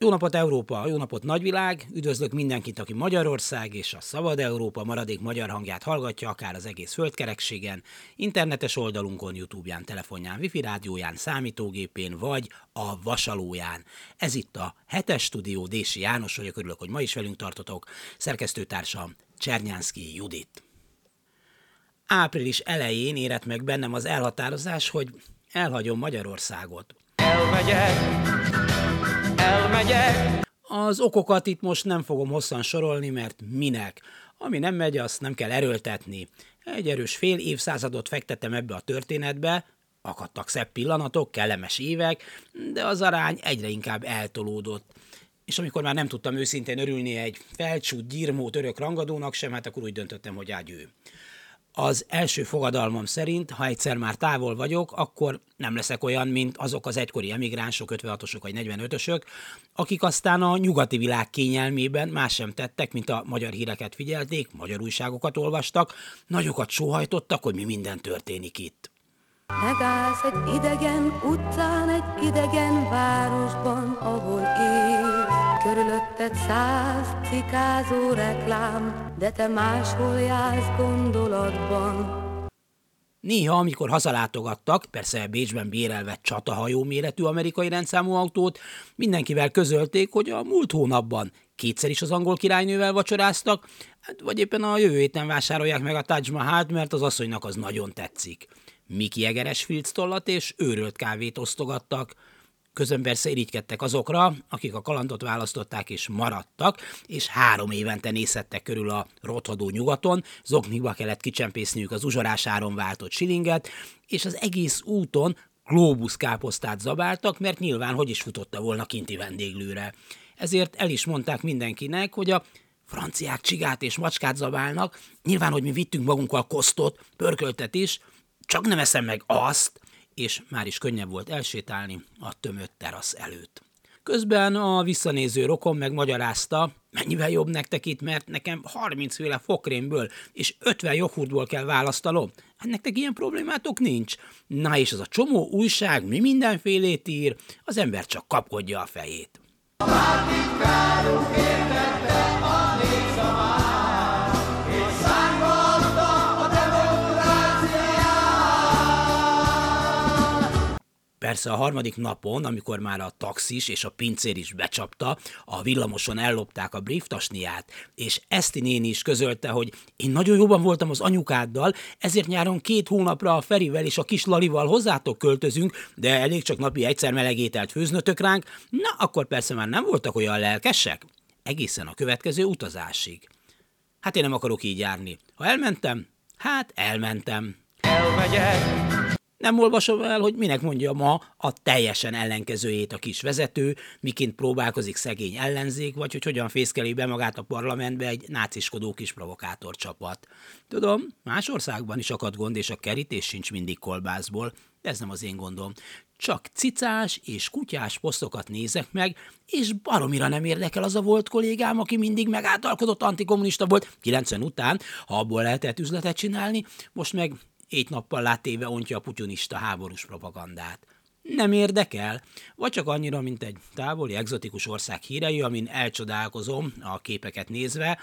Jó napot Európa, jó napot nagyvilág, üdvözlök mindenkit, aki Magyarország és a Szabad Európa maradék magyar hangját hallgatja, akár az egész földkerekségen, internetes oldalunkon, Youtube-ján, telefonján, wifi rádióján, számítógépén vagy a vasalóján. Ez itt a hetes stúdió, Dési János vagyok, örülök, hogy ma is velünk tartotok, szerkesztőtársam Csernyánszki Judit. Április elején érett meg bennem az elhatározás, hogy elhagyom Magyarországot. Elmegyek, elmegyek. Az okokat itt most nem fogom hosszan sorolni, mert minek. Ami nem megy, azt nem kell erőltetni. Egy erős fél évszázadot fektettem ebbe a történetbe, akadtak szebb pillanatok, kellemes évek, de az arány egyre inkább eltolódott. És amikor már nem tudtam őszintén örülni egy felcsút, gyirmót örök rangadónak sem, hát akkor úgy döntöttem, hogy ágyő. Az első fogadalmam szerint, ha egyszer már távol vagyok, akkor nem leszek olyan, mint azok az egykori emigránsok, 56-osok vagy 45-ösök, akik aztán a nyugati világ kényelmében más sem tettek, mint a magyar híreket figyelték, magyar újságokat olvastak, nagyokat sóhajtottak, hogy mi minden történik itt. Megállsz egy idegen utcán, egy idegen városban, ahol él. Körülötted száz cikázó reklám, de te máshol jársz gondolatban. Néha, amikor hazalátogattak, persze Bécsben bérelve csatahajó méretű amerikai rendszámú autót, mindenkivel közölték, hogy a múlt hónapban kétszer is az angol királynővel vacsoráztak, hát vagy éppen a jövő héten vásárolják meg a Taj Mahalt, mert az asszonynak az nagyon tetszik. Miki egeres filctollat és őrölt kávét osztogattak. Közben persze irigykedtek azokra, akik a kalandot választották és maradtak, és három évente nézhettek körül a rothadó nyugaton, zoknikba kellett kicsempészniük az uzsorás áron váltott silinget, és az egész úton glóbusz káposztát zabáltak, mert nyilván hogy is futotta volna kinti vendéglőre. Ezért el is mondták mindenkinek, hogy a franciák csigát és macskát zabálnak, nyilván, hogy mi vittünk magunkkal kosztot, pörköltet is, csak nem eszem meg azt, és már is könnyebb volt elsétálni a tömött terasz előtt. Közben a visszanéző rokon megmagyarázta, mennyivel jobb nektek itt, mert nekem 30 féle fokrémből és 50 joghurtból kell választanom. Hát nektek ilyen problémátok nincs. Na és az a csomó újság mi mindenfélét ír, az ember csak kapkodja a fejét. Bármit Persze a harmadik napon, amikor már a taxis és a pincér is becsapta, a villamoson ellopták a brieftasniát, és Eszti néni is közölte, hogy én nagyon jobban voltam az anyukáddal, ezért nyáron két hónapra a Ferivel és a kis Lalival hozzátok költözünk, de elég csak napi egyszer melegételt főznötök ránk, na akkor persze már nem voltak olyan lelkesek. Egészen a következő utazásig. Hát én nem akarok így járni. Ha elmentem, hát elmentem. Elmegyek, nem olvasom el, hogy minek mondja ma a teljesen ellenkezőjét a kis vezető, miként próbálkozik szegény ellenzék, vagy hogy hogyan fészkeli be magát a parlamentbe egy náciskodó kis provokátor csapat. Tudom, más országban is akad gond, és a kerítés sincs mindig kolbászból, de ez nem az én gondom. Csak cicás és kutyás posztokat nézek meg, és baromira nem érdekel az a volt kollégám, aki mindig megáltalkodott antikommunista volt, 90 után, ha abból lehetett üzletet csinálni, most meg Ét nappal látéve ontja a putyunista háborús propagandát. Nem érdekel, vagy csak annyira, mint egy távoli, egzotikus ország hírei, amin elcsodálkozom a képeket nézve,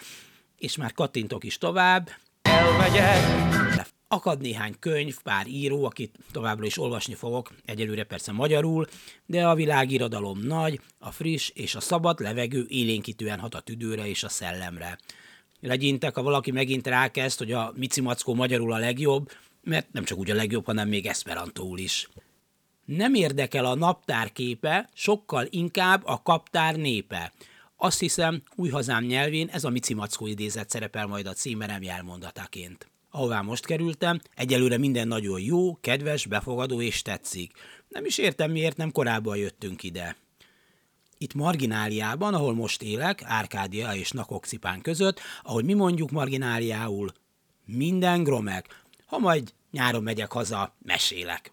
és már kattintok is tovább. Elmegyek! Akad néhány könyv, pár író, akit továbbra is olvasni fogok, egyelőre persze magyarul, de a világirodalom nagy, a friss és a szabad levegő élénkítően hat a tüdőre és a szellemre. Legyintek, ha valaki megint rákezd, hogy a Mici Mackó magyarul a legjobb, mert nem csak úgy a legjobb, hanem még eszperantól is. Nem érdekel a naptár képe, sokkal inkább a kaptár népe. Azt hiszem, új hazám nyelvén ez a Mici Mackó idézet szerepel majd a címerem jelmondataként. Ahová most kerültem, egyelőre minden nagyon jó, kedves, befogadó és tetszik. Nem is értem, miért nem korábban jöttünk ide. Itt Margináliában, ahol most élek, Árkádia és Nakokcipán között, ahogy mi mondjuk Margináliául, minden gromek, ha majd nyáron megyek haza, mesélek.